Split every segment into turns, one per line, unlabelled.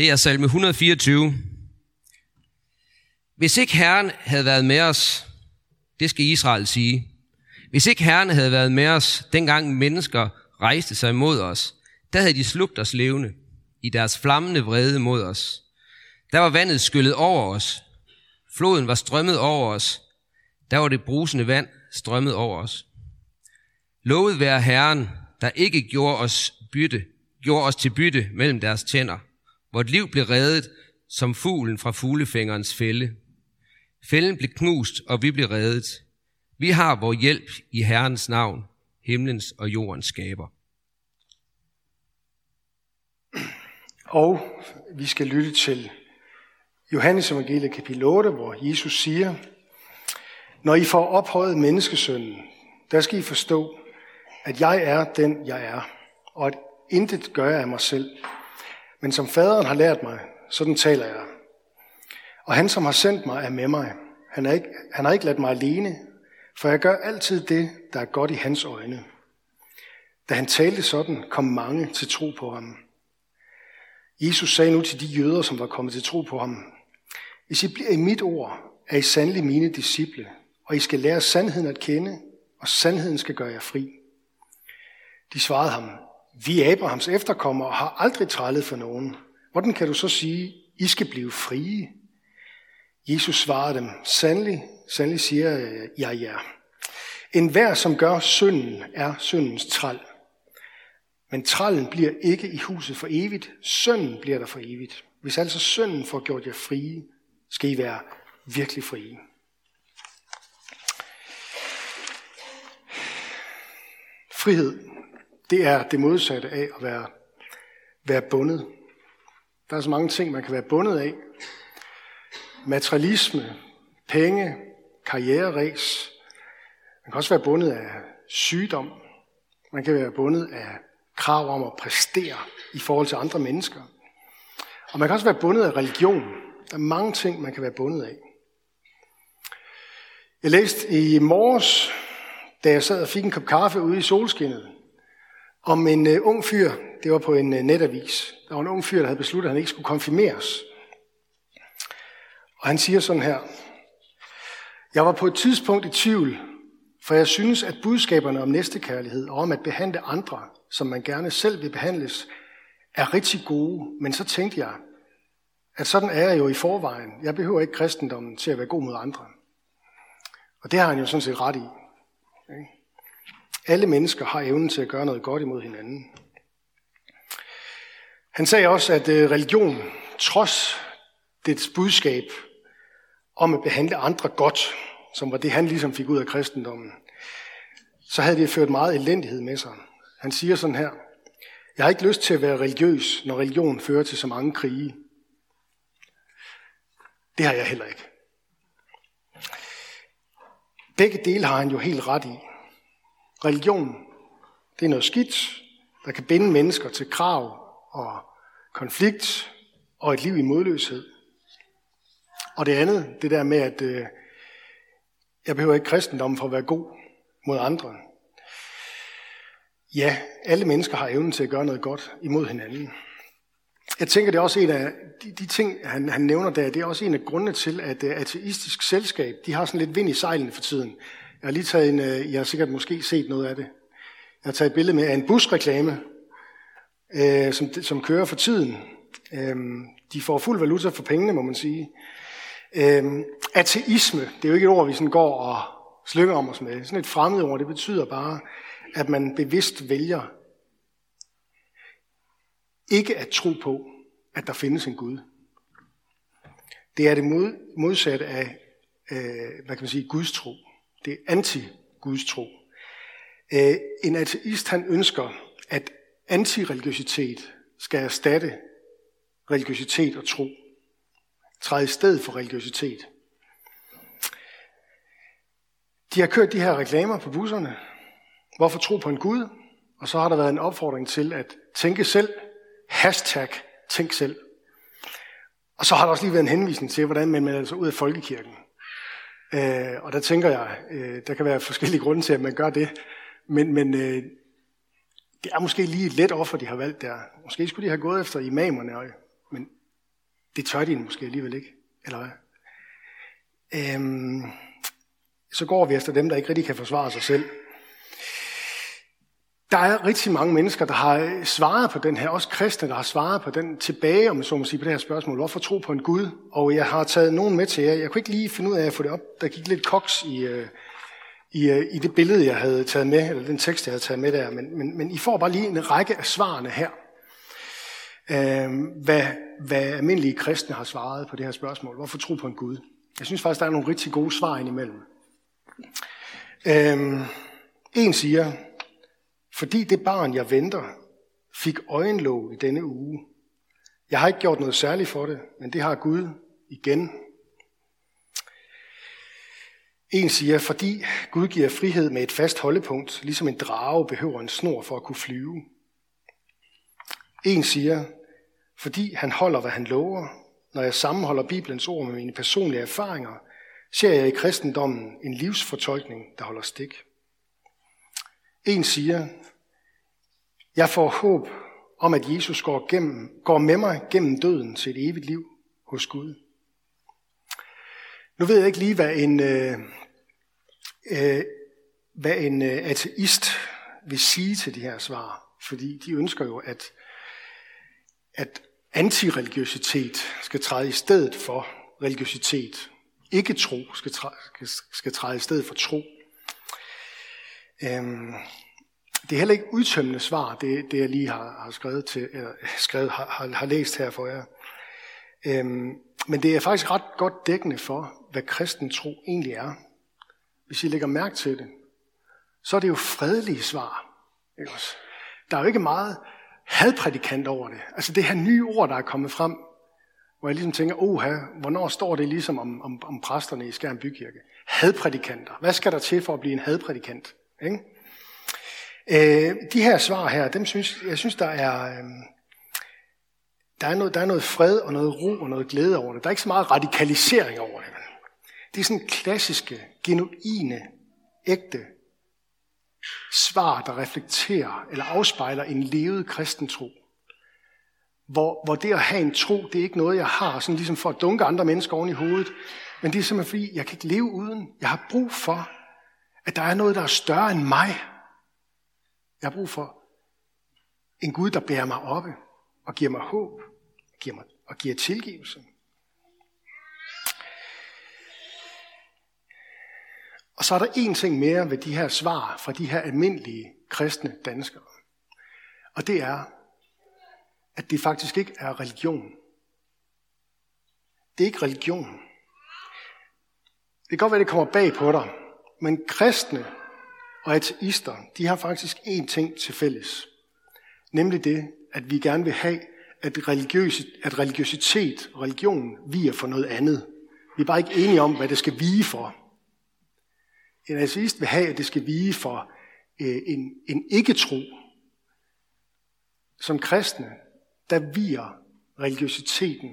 Det er salme 124. Hvis ikke Herren havde været med os, det skal Israel sige. Hvis ikke Herren havde været med os, dengang mennesker rejste sig mod os, der havde de slugt os levende i deres flammende vrede mod os. Der var vandet skyllet over os. Floden var strømmet over os. Der var det brusende vand strømmet over os. Lovet være Herren, der ikke gjorde os, bytte, gjorde os til bytte mellem deres tænder. Vort liv blev reddet som fuglen fra fuglefængerens fælde. Fælden blev knust, og vi blev reddet. Vi har vor hjælp i Herrens navn, himlens og jordens skaber.
Og vi skal lytte til Johannes evangeliet kapitel 8, hvor Jesus siger, Når I får ophøjet menneskesønnen, der skal I forstå, at jeg er den, jeg er, og at intet gør jeg af mig selv. Men som faderen har lært mig, sådan taler jeg. Og han, som har sendt mig, er med mig. Han, er ikke, han har ikke ladt mig alene, for jeg gør altid det, der er godt i hans øjne. Da han talte sådan, kom mange til tro på ham. Jesus sagde nu til de jøder, som var kommet til tro på ham, Hvis I bliver i mit ord, er I sandelig mine disciple, og I skal lære sandheden at kende, og sandheden skal gøre jer fri. De svarede ham, vi er Abrahams efterkommere og har aldrig trællet for nogen. Hvordan kan du så sige, I skal blive frie? Jesus svarede dem, sandelig, sandelig siger jeg ja. En hver, som gør synden, er syndens træl. Men trallen bliver ikke i huset for evigt, synden bliver der for evigt. Hvis altså synden får gjort jer frie, skal I være virkelig frie. Frihed, det er det modsatte af at være, være bundet. Der er så mange ting, man kan være bundet af. Materialisme, penge, karriereræs. Man kan også være bundet af sygdom. Man kan være bundet af krav om at præstere i forhold til andre mennesker. Og man kan også være bundet af religion. Der er mange ting, man kan være bundet af. Jeg læste i morges, da jeg sad og fik en kop kaffe ude i solskinnet, om en øh, ung fyr, det var på en øh, netavis. Der var en ung fyr, der havde besluttet, at han ikke skulle konfirmeres. Og han siger sådan her. Jeg var på et tidspunkt i tvivl, for jeg synes, at budskaberne om næstekærlighed og om at behandle andre, som man gerne selv vil behandles, er rigtig gode. Men så tænkte jeg, at sådan er jeg jo i forvejen. Jeg behøver ikke kristendommen til at være god mod andre. Og det har han jo sådan set ret i. Alle mennesker har evnen til at gøre noget godt imod hinanden. Han sagde også, at øh, religion, trods dets budskab om at behandle andre godt, som var det, han ligesom fik ud af kristendommen, så havde det ført meget elendighed med sig. Han siger sådan her, jeg har ikke lyst til at være religiøs, når religion fører til så mange krige. Det har jeg heller ikke. Begge dele har han jo helt ret i. Religion, det er noget skidt, der kan binde mennesker til krav og konflikt og et liv i modløshed. Og det andet, det der med, at øh, jeg behøver ikke kristendommen for at være god mod andre. Ja, alle mennesker har evnen til at gøre noget godt imod hinanden. Jeg tænker, det er også en af de, de ting, han, han nævner der, det er også en af grundene til, at uh, ateistisk selskab, de har sådan lidt vind i sejlene for tiden. Jeg har lige taget en, øh, uh, jeg har sikkert måske set noget af det. Jeg har taget et billede med af en busreklame, øh, som, som kører for tiden. Øh, de får fuld valuta for pengene, må man sige. Øh, ateisme, det er jo ikke et ord, vi sådan går og slynger om os med. Sådan et fremmed ord, det betyder bare, at man bevidst vælger ikke at tro på, at der findes en Gud. Det er det modsatte af, øh, hvad kan man sige, Guds tro. Det er anti-Guds tro. Øh, en ateist, han ønsker, at antireligiøsitet skal erstatte religiøsitet og tro. Træde i stedet for religiøsitet. De har kørt de her reklamer på busserne. Hvorfor tro på en Gud? Og så har der været en opfordring til at tænke selv. Hashtag tænk selv. Og så har der også lige været en henvisning til, hvordan man melder sig ud af folkekirken. Øh, og der tænker jeg, øh, der kan være forskellige grunde til, at man gør det. Men, men øh, det er måske lige et let offer, de har valgt der. Måske skulle de have gået efter imamerne, og, men Det tør de måske alligevel ikke, eller hvad? Øhm, så går vi efter dem, der ikke rigtig kan forsvare sig selv. Der er rigtig mange mennesker, der har øh, svaret på den her, også kristne, der har svaret på den tilbage, om så må sige, på det her spørgsmål. Hvorfor tro på en Gud? Og jeg har taget nogen med til jer. Jeg kunne ikke lige finde ud af at få det op. Der gik lidt koks i, øh, i, øh, i det billede, jeg havde taget med, eller den tekst, jeg havde taget med der. Men, men, men I får bare lige en række af svarene her. Øh, hvad, hvad almindelige kristne har svaret på det her spørgsmål. Hvorfor tro på en Gud? Jeg synes faktisk, der er nogle rigtig gode svar indimellem. Øh, en siger, fordi det barn, jeg venter, fik øjenlåg i denne uge. Jeg har ikke gjort noget særligt for det, men det har Gud igen. En siger, fordi Gud giver frihed med et fast holdepunkt, ligesom en drage behøver en snor for at kunne flyve. En siger, fordi han holder, hvad han lover. Når jeg sammenholder Bibelens ord med mine personlige erfaringer, ser jeg i kristendommen en livsfortolkning, der holder stik. En siger, jeg får håb om, at Jesus går, gennem, går med mig gennem døden til et evigt liv hos Gud. Nu ved jeg ikke lige, hvad en, øh, øh, hvad en øh, ateist vil sige til de her svar, fordi de ønsker jo, at, at antireligiøsitet skal træde i stedet for religiøsitet. Ikke tro skal træde, skal træde i stedet for tro. Øhm, det er heller ikke udtømmende svar, det, det jeg lige har, har skrevet, til, eller, skrevet har, har, har læst her for jer. Øhm, men det er faktisk ret godt dækkende for, hvad kristen tro egentlig er. Hvis I lægger mærke til det, så er det jo fredelige svar. Ikke også? Der er jo ikke meget hadprædikant over det. Altså det her nye ord, der er kommet frem, hvor jeg ligesom tænker, oha, hvornår står det ligesom om, om, om præsterne i Skærm Bykirke? Hadprædikanter. Hvad skal der til for at blive en hadprædikant? Ikke? Øh, de her svar her, dem synes, jeg synes, der er, øh, der, er noget, der er noget fred og noget ro og noget glæde over det. Der er ikke så meget radikalisering over det. Det er sådan klassiske, genuine, ægte svar, der reflekterer eller afspejler en levet kristen tro. Hvor, hvor det at have en tro, det er ikke noget, jeg har sådan ligesom for at dunke andre mennesker oven i hovedet, men det er simpelthen fordi, jeg kan ikke leve uden. Jeg har brug for, at der er noget, der er større end mig. Jeg har brug for en Gud, der bærer mig oppe og giver mig håb giver mig, og giver tilgivelse. Og så er der en ting mere ved de her svar fra de her almindelige kristne danskere. Og det er, at det faktisk ikke er religion. Det er ikke religion. Det kan godt være, det kommer bag på dig, men kristne og ateister, de har faktisk én ting til fælles. Nemlig det, at vi gerne vil have, at, religiøs, at religiøsitet og religion viger for noget andet. Vi er bare ikke enige om, hvad det skal vige for. En ateist vil have, at det skal vige for øh, en, en ikke-tro. Som kristne, der viger religiøsiteten.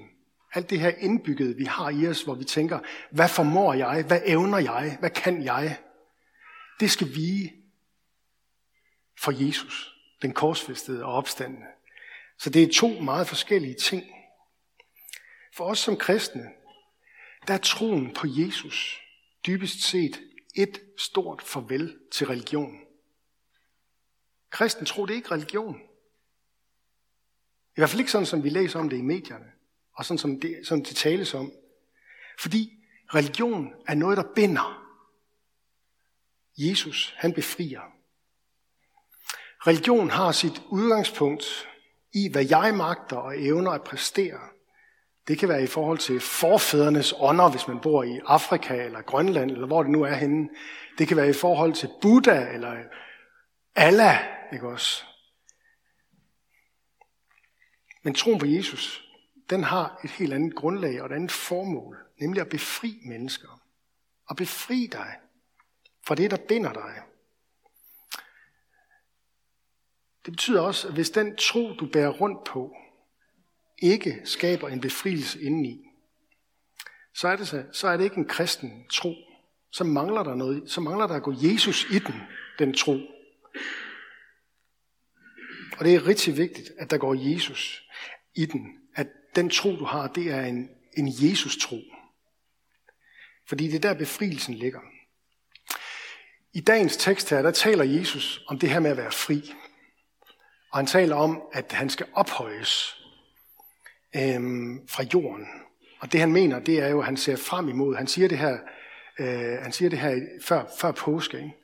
Alt det her indbyggede, vi har i os, hvor vi tænker, hvad formår jeg? Hvad evner jeg? Hvad kan jeg? Det skal vige for Jesus, den korsfæstede og opstandende. Så det er to meget forskellige ting. For os som kristne, der er troen på Jesus dybest set et stort farvel til religion. Kristen tro, det er ikke religion. I hvert fald ikke sådan, som vi læser om det i medierne, og sådan som det, som det tales om. Fordi religion er noget, der binder. Jesus, han befrier. Religion har sit udgangspunkt i, hvad jeg magter og evner at præstere. Det kan være i forhold til forfædrenes ånder, hvis man bor i Afrika eller Grønland, eller hvor det nu er henne. Det kan være i forhold til Buddha eller Allah, ikke også? Men troen på Jesus, den har et helt andet grundlag og et andet formål, nemlig at befri mennesker. At befri dig fra det, der binder dig. Det betyder også, at hvis den tro, du bærer rundt på, ikke skaber en befrielse indeni, så er det, så, så er det ikke en kristen tro. Så mangler der noget. Så mangler der at gå Jesus i den, den tro. Og det er rigtig vigtigt, at der går Jesus i den. at den tro, du har, det er en, en Jesus-tro. Fordi det er der befrielsen ligger. I dagens tekst her, der taler Jesus om det her med at være fri. Og han taler om, at han skal ophøjes øhm, fra jorden. Og det han mener, det er jo, at han ser frem imod. Han siger det her, øh, han siger det her før, før påske. Ikke?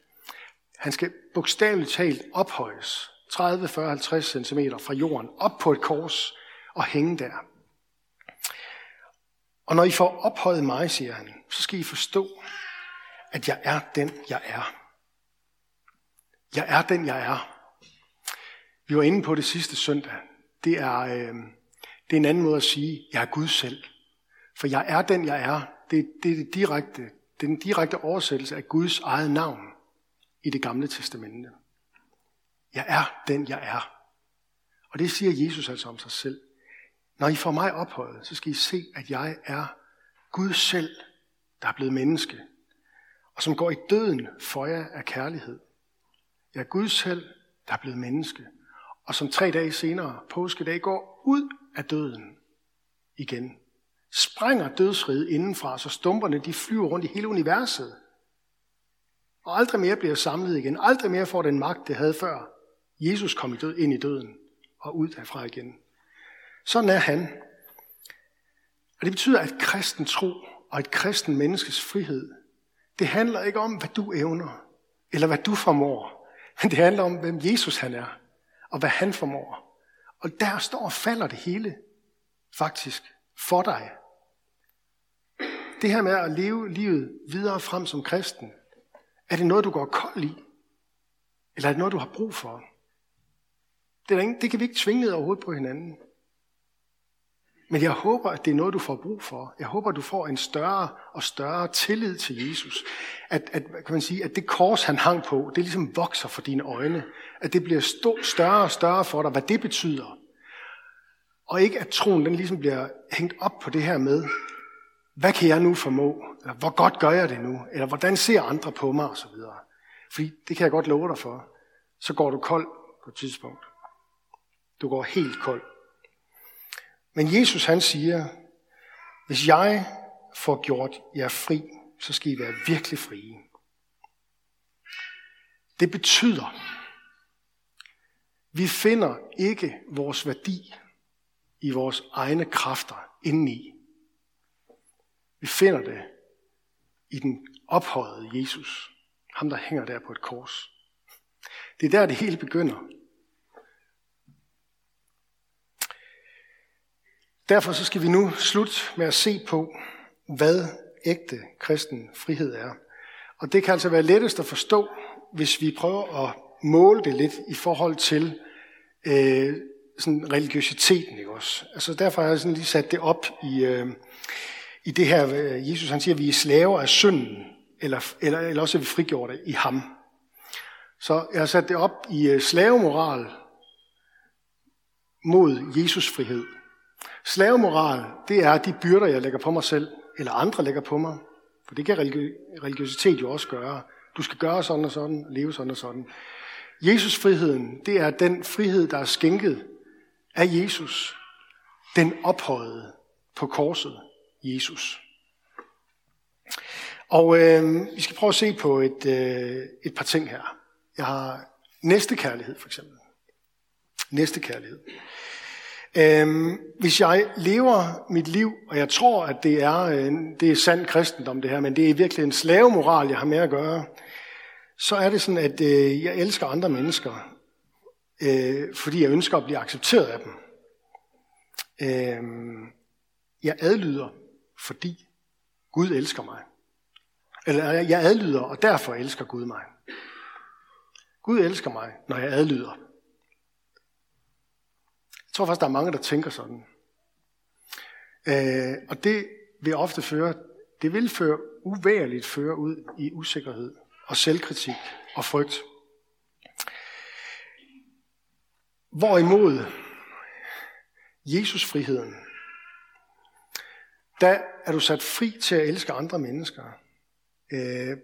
Han skal bogstaveligt talt ophøjes 30, 40, 50 cm fra jorden op på et kors og hænge der. Og når I får ophøjet mig, siger han, så skal I forstå, at jeg er den, jeg er. Jeg er den, jeg er. Vi var inde på det sidste søndag. Det er, øh, det er en anden måde at sige, jeg er Gud selv. For jeg er den, jeg er. Det, det, er det direkte, det er den direkte oversættelse af Guds eget navn i det gamle testamente. Jeg er den, jeg er. Og det siger Jesus altså om sig selv. Når I får mig ophøjet, så skal I se, at jeg er Gud selv, der er blevet menneske, og som går i døden for jer af kærlighed. Ja, Gud selv, der er blevet menneske, og som tre dage senere, påskedag, går ud af døden igen. Sprænger dødsriget indenfra, så stumperne de flyver rundt i hele universet. Og aldrig mere bliver samlet igen. Aldrig mere får den magt, det havde før. Jesus kom ind i døden og ud derfra igen. Sådan er han. Og det betyder, at kristen tro og et kristen menneskes frihed, det handler ikke om, hvad du evner, eller hvad du formår, men det handler om, hvem Jesus han er, og hvad han formår. Og der står og falder det hele, faktisk, for dig. Det her med at leve livet videre frem som kristen, er det noget, du går kold i? Eller er det noget, du har brug for? Det, er ingen, det kan vi ikke tvinge ned overhovedet på hinanden. Men jeg håber, at det er noget, du får brug for. Jeg håber, at du får en større og større tillid til Jesus. At, at, kan man sige, at det kors, han hang på, det ligesom vokser for dine øjne. At det bliver større og større for dig, hvad det betyder. Og ikke at troen den ligesom bliver hængt op på det her med, hvad kan jeg nu formå? Eller hvor godt gør jeg det nu? Eller hvordan ser andre på mig? Og så videre. Fordi det kan jeg godt love dig for. Så går du kold på et tidspunkt. Du går helt kold. Men Jesus han siger, hvis jeg får gjort jer fri, så skal I være virkelig frie. Det betyder, vi finder ikke vores værdi i vores egne kræfter indeni. Vi finder det i den ophøjede Jesus. Ham, der hænger der på et kors. Det er der, det hele begynder. Derfor så skal vi nu slutte med at se på, hvad ægte kristen frihed er. Og det kan altså være lettest at forstå, hvis vi prøver at måle det lidt i forhold til øh, sådan religiøsiteten. Ikke også? Altså derfor har jeg sådan lige sat det op i, øh, i det her, øh, Jesus han siger, at vi er slaver af synden, eller, eller, eller også er vi frigjorte i ham. Så jeg har sat det op i øh, slavemoral mod Jesus frihed. Slavemoral, det er de byrder, jeg lægger på mig selv, eller andre lægger på mig. For det kan religiøsitet jo også gøre. Du skal gøre sådan og sådan, leve sådan og sådan. Jesus friheden, det er den frihed, der er skænket af Jesus. Den ophøjede på korset Jesus. Og øh, vi skal prøve at se på et, øh, et par ting her. Jeg har næstekærlighed for eksempel. Næstekærlighed. Øhm, hvis jeg lever mit liv, og jeg tror, at det er, øh, det er sand kristendom det her, men det er virkelig en slavemoral, jeg har med at gøre, så er det sådan, at øh, jeg elsker andre mennesker, øh, fordi jeg ønsker at blive accepteret af dem. Øh, jeg adlyder, fordi Gud elsker mig. Eller jeg adlyder, og derfor elsker Gud mig. Gud elsker mig, når jeg adlyder. Jeg tror faktisk, der er mange, der tænker sådan. Øh, og det vil ofte føre, det vil føre uværligt føre ud i usikkerhed og selvkritik og frygt. Hvorimod Jesus friheden, der er du sat fri til at elske andre mennesker øh,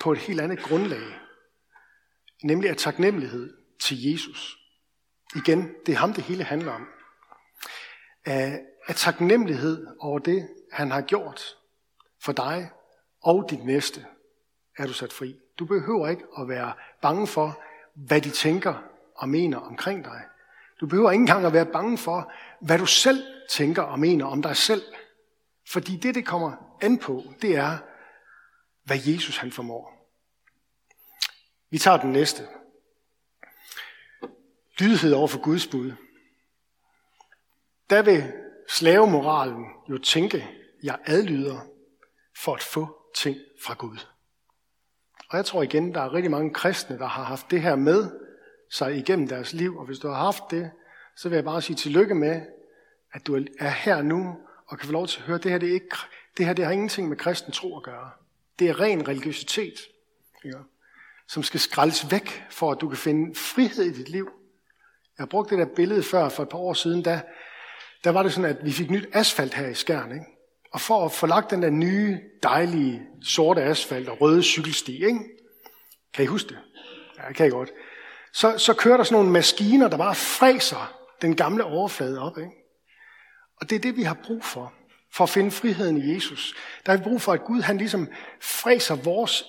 på et helt andet grundlag, nemlig af taknemmelighed til Jesus. Igen, det er ham, det hele handler om. af, af taknemmelighed over det, han har gjort for dig og dit næste, er du sat fri. Du behøver ikke at være bange for, hvad de tænker og mener omkring dig. Du behøver ikke engang at være bange for, hvad du selv tænker og mener om dig selv. Fordi det, det kommer an på, det er, hvad Jesus han formår. Vi tager den næste. Lydighed over for Guds bud. Der vil slavemoralen jo tænke, jeg adlyder for at få ting fra Gud. Og jeg tror igen, der er rigtig mange kristne, der har haft det her med sig igennem deres liv. Og hvis du har haft det, så vil jeg bare sige tillykke med, at du er her nu og kan få lov til at høre, at det her, det, er ikke, det her det har ingenting med kristen tro at gøre. Det er ren religiøsitet, ja, som skal skraldes væk, for at du kan finde frihed i dit liv. Jeg har brugt det der billede før, for et par år siden, da, der var det sådan, at vi fik nyt asfalt her i Skjern. Ikke? Og for at få lagt den der nye, dejlige, sorte asfalt og røde cykelsti, ikke? kan I huske det? Ja, det kan I godt. Så, så kører der sådan nogle maskiner, der bare fræser den gamle overflade op. Ikke? Og det er det, vi har brug for, for at finde friheden i Jesus. Der har vi brug for, at Gud han ligesom fræser vores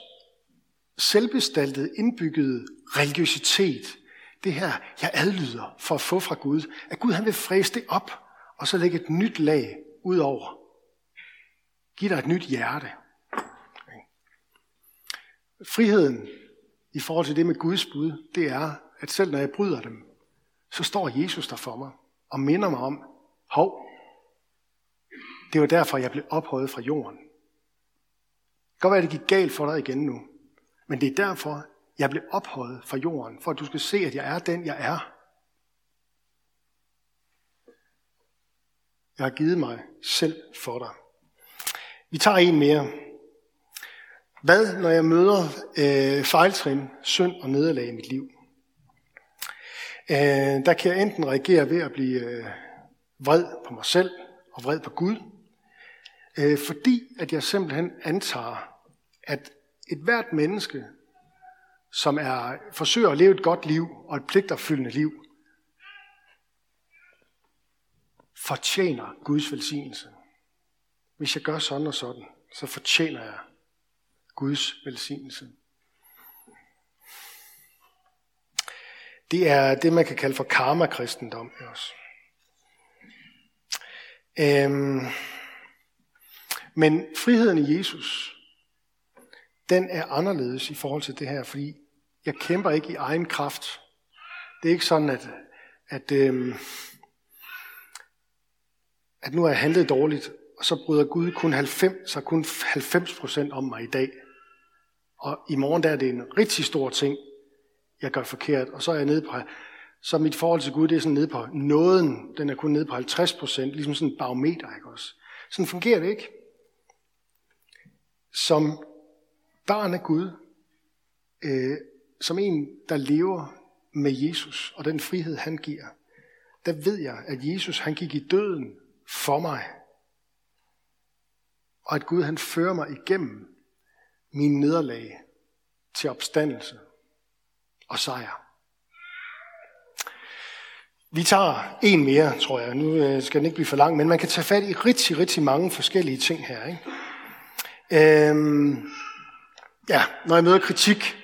selvbestaltede, indbyggede religiøsitet. Det her, jeg adlyder for at få fra Gud. At Gud han vil fræse det op, og så lægge et nyt lag ud over. Giv dig et nyt hjerte. Friheden i forhold til det med Guds bud, det er, at selv når jeg bryder dem, så står Jesus der for mig og minder mig om, hov, det var derfor, jeg blev ophøjet fra jorden. Det kan godt være, at det gik galt for dig igen nu. Men det er derfor, jeg blev ophøjet fra jorden, for at du skal se, at jeg er den, jeg er. Jeg har givet mig selv for dig. Vi tager en mere. Hvad, når jeg møder øh, fejltrin, synd og nederlag i mit liv? Øh, der kan jeg enten reagere ved at blive øh, vred på mig selv og vred på Gud, øh, fordi at jeg simpelthen antager, at et hvert menneske, som er forsøger at leve et godt liv og et pligtopfyldende liv, fortjener Guds velsignelse. Hvis jeg gør sådan og sådan, så fortjener jeg Guds velsignelse. Det er det, man kan kalde for karma-kristendom også. Øhm, men friheden i Jesus, den er anderledes i forhold til det her, fordi jeg kæmper ikke i egen kraft. Det er ikke sådan, at, at, øhm, at nu har jeg handlet dårligt, og så bryder Gud kun 90, så kun 90% om mig i dag. Og i morgen der er det en rigtig stor ting, jeg gør forkert, og så er jeg nede på, så mit forhold til Gud, det er sådan nede på nåden, den er kun nede på 50 procent, ligesom sådan en barometer, ikke også? Sådan fungerer det ikke. Som barn af Gud, øh, som en, der lever med Jesus og den frihed, han giver, der ved jeg, at Jesus, han gik i døden for mig. Og at Gud, han fører mig igennem min nederlag til opstandelse og sejr. Vi tager en mere, tror jeg. Nu øh, skal den ikke blive for lang, men man kan tage fat i rigtig, rigtig mange forskellige ting her. Ikke? Øhm, ja, når jeg møder kritik,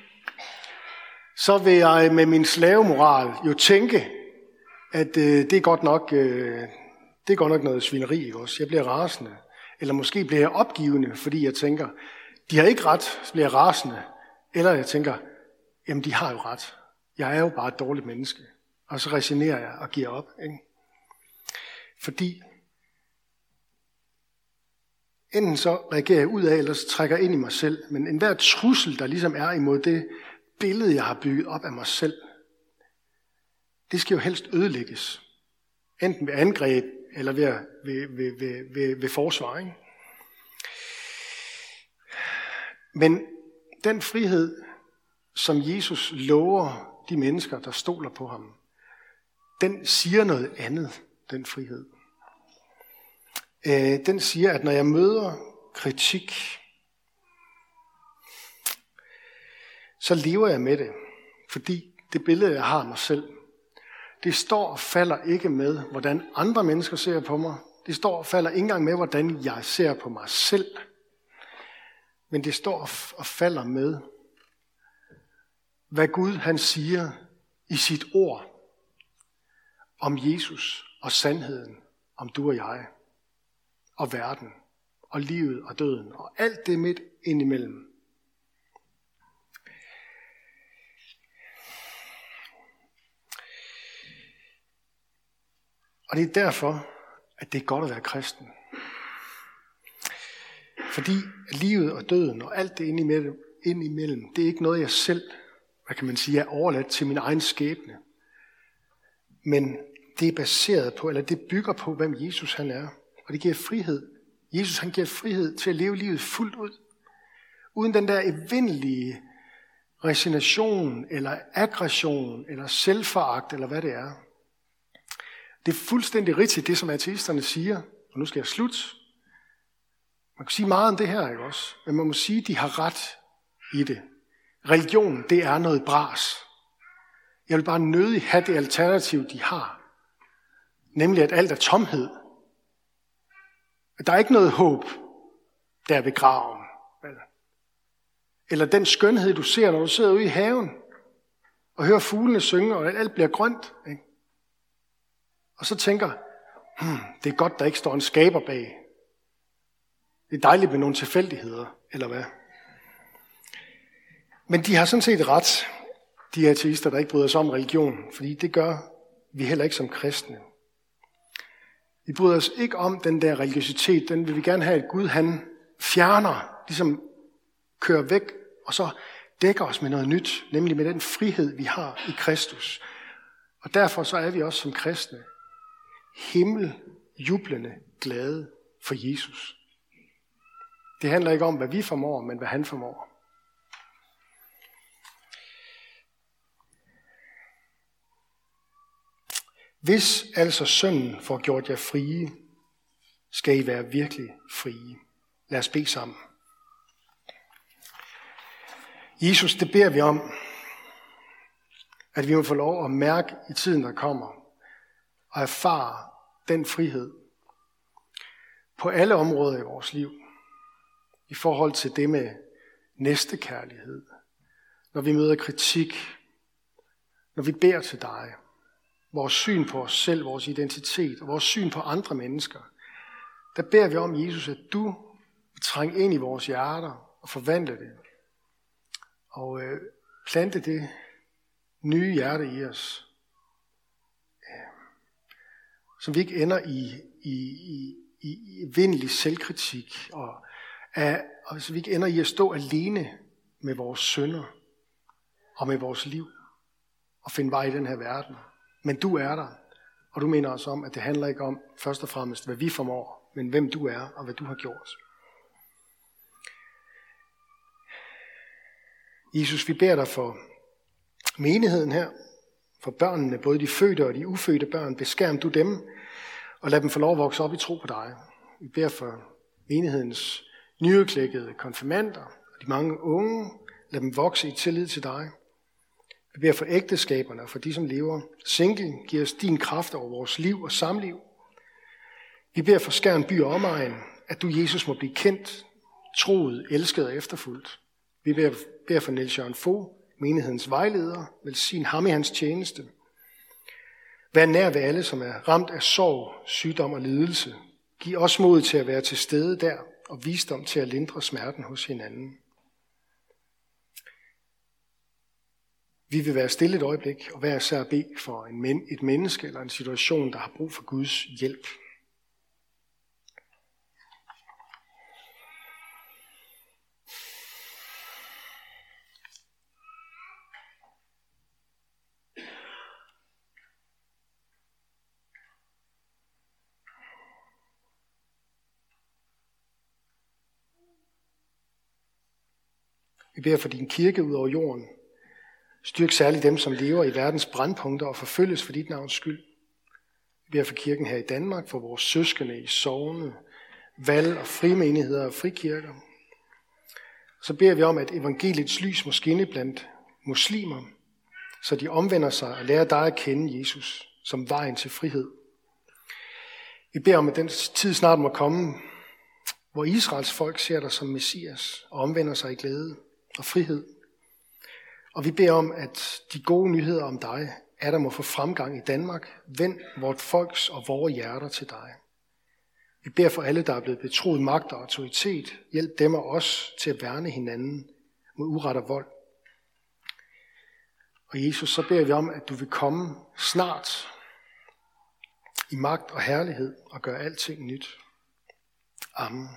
så vil jeg med min slavemoral jo tænke, at øh, det er godt nok, øh, det er godt nok noget svineri, også? Jeg bliver rasende. Eller måske bliver jeg opgivende, fordi jeg tænker, de har ikke ret, så bliver jeg rasende. Eller jeg tænker, jamen de har jo ret. Jeg er jo bare et dårligt menneske. Og så resignerer jeg og giver op. Ikke? Fordi enten så reagerer jeg ud af, eller så trækker jeg ind i mig selv. Men enhver trussel, der ligesom er imod det billede, jeg har bygget op af mig selv, det skal jo helst ødelægges. Enten ved angreb, eller ved, ved, ved, ved, ved, ved forsvar. Ikke? Men den frihed, som Jesus lover de mennesker, der stoler på ham, den siger noget andet, den frihed. Øh, den siger, at når jeg møder kritik, så lever jeg med det, fordi det billede, jeg har af mig selv, det står og falder ikke med, hvordan andre mennesker ser på mig. Det står og falder ikke engang med, hvordan jeg ser på mig selv. Men det står og falder med, hvad Gud han siger i sit ord om Jesus og sandheden om du og jeg og verden og livet og døden og alt det midt indimellem. Og det er derfor, at det er godt at være kristen. Fordi livet og døden og alt det indimellem, indimellem, det er ikke noget, jeg selv, hvad kan man sige, er overladt til min egen skæbne. Men det er baseret på, eller det bygger på, hvem Jesus han er. Og det giver frihed. Jesus han giver frihed til at leve livet fuldt ud. Uden den der evindelige resignation, eller aggression, eller selvforagt, eller hvad det er. Det er fuldstændig rigtigt, det som ateisterne siger, og nu skal jeg slutte. Man kan sige meget om det her, ikke også? Men man må sige, at de har ret i det. Religion, det er noget bras. Jeg vil bare nødig have det alternativ, de har. Nemlig, at alt er tomhed. At der er ikke noget håb der ved graven. Eller den skønhed, du ser, når du sidder ude i haven og hører fuglene synge, og alt bliver grønt. Ikke? Og så tænker, hmm, det er godt, der ikke står en skaber bag. Det er dejligt med nogle tilfældigheder, eller hvad? Men de har sådan set ret, de ateister, der ikke bryder sig om religion, fordi det gør vi heller ikke som kristne. Vi bryder os ikke om den der religiøsitet, den vil vi gerne have, at Gud han fjerner, ligesom kører væk, og så dækker os med noget nyt, nemlig med den frihed, vi har i Kristus. Og derfor så er vi også som kristne himmel jublende glade for Jesus. Det handler ikke om, hvad vi formår, men hvad han formår. Hvis altså sønnen får gjort jer frie, skal I være virkelig frie. Lad os bede sammen. Jesus, det beder vi om, at vi må få lov at mærke i tiden, der kommer, og erfare den frihed på alle områder i vores liv. I forhold til det med næstekærlighed, når vi møder kritik, når vi beder til dig, vores syn på os selv, vores identitet og vores syn på andre mennesker, der beder vi om, Jesus, at du vil trænge ind i vores hjerter og forvandle det. Og øh, plante det nye hjerte i os som vi ikke ender i, i, i, i vindelig selvkritik, og, af, og så vi ikke ender i at stå alene med vores sønder og med vores liv og finde vej i den her verden. Men du er der, og du mener os om, at det handler ikke om først og fremmest, hvad vi formår, men hvem du er og hvad du har gjort. Jesus, vi beder dig for menigheden her, for børnene, både de fødte og de ufødte børn. Beskærm du dem, og lad dem få lov at vokse op i tro på dig. Vi beder for menighedens nyudklækkede konfirmander og de mange unge. Lad dem vokse i tillid til dig. Vi beder for ægteskaberne og for de, som lever single. Giv os din kraft over vores liv og samliv. Vi beder for Skærn by og omegn, at du, Jesus, må blive kendt, troet, elsket og efterfuldt. Vi beder, beder for Niels Jørgen Fogh, menighedens vejleder. Velsign ham i hans tjeneste. Vær nær ved alle, som er ramt af sorg, sygdom og lidelse. Giv os mod til at være til stede der, og visdom til at lindre smerten hos hinanden. Vi vil være stille et øjeblik og være sær bede for en men, et menneske eller en situation, der har brug for Guds hjælp. Vi beder for din kirke ud over jorden, Styrk særligt dem, som lever i verdens brandpunkter og forfølges for dit navns skyld. Vi beder for kirken her i Danmark, for vores søskende i sovne, valg og frimenigheder og frikirker. Så beder vi om, at evangeliets lys må skinne blandt muslimer, så de omvender sig og lærer dig at kende, Jesus. som vejen til frihed. Vi beder om, at den tid snart må komme, hvor Israels folk ser dig som Messias og omvender sig i glæde og frihed. Og vi beder om, at de gode nyheder om dig er der må få fremgang i Danmark. Vend vort folks og vores hjerter til dig. Vi beder for alle, der er blevet betroet magt og autoritet. Hjælp dem og os til at værne hinanden mod uret og vold. Og Jesus, så beder vi om, at du vil komme snart i magt og herlighed og gøre alting nyt. Amen.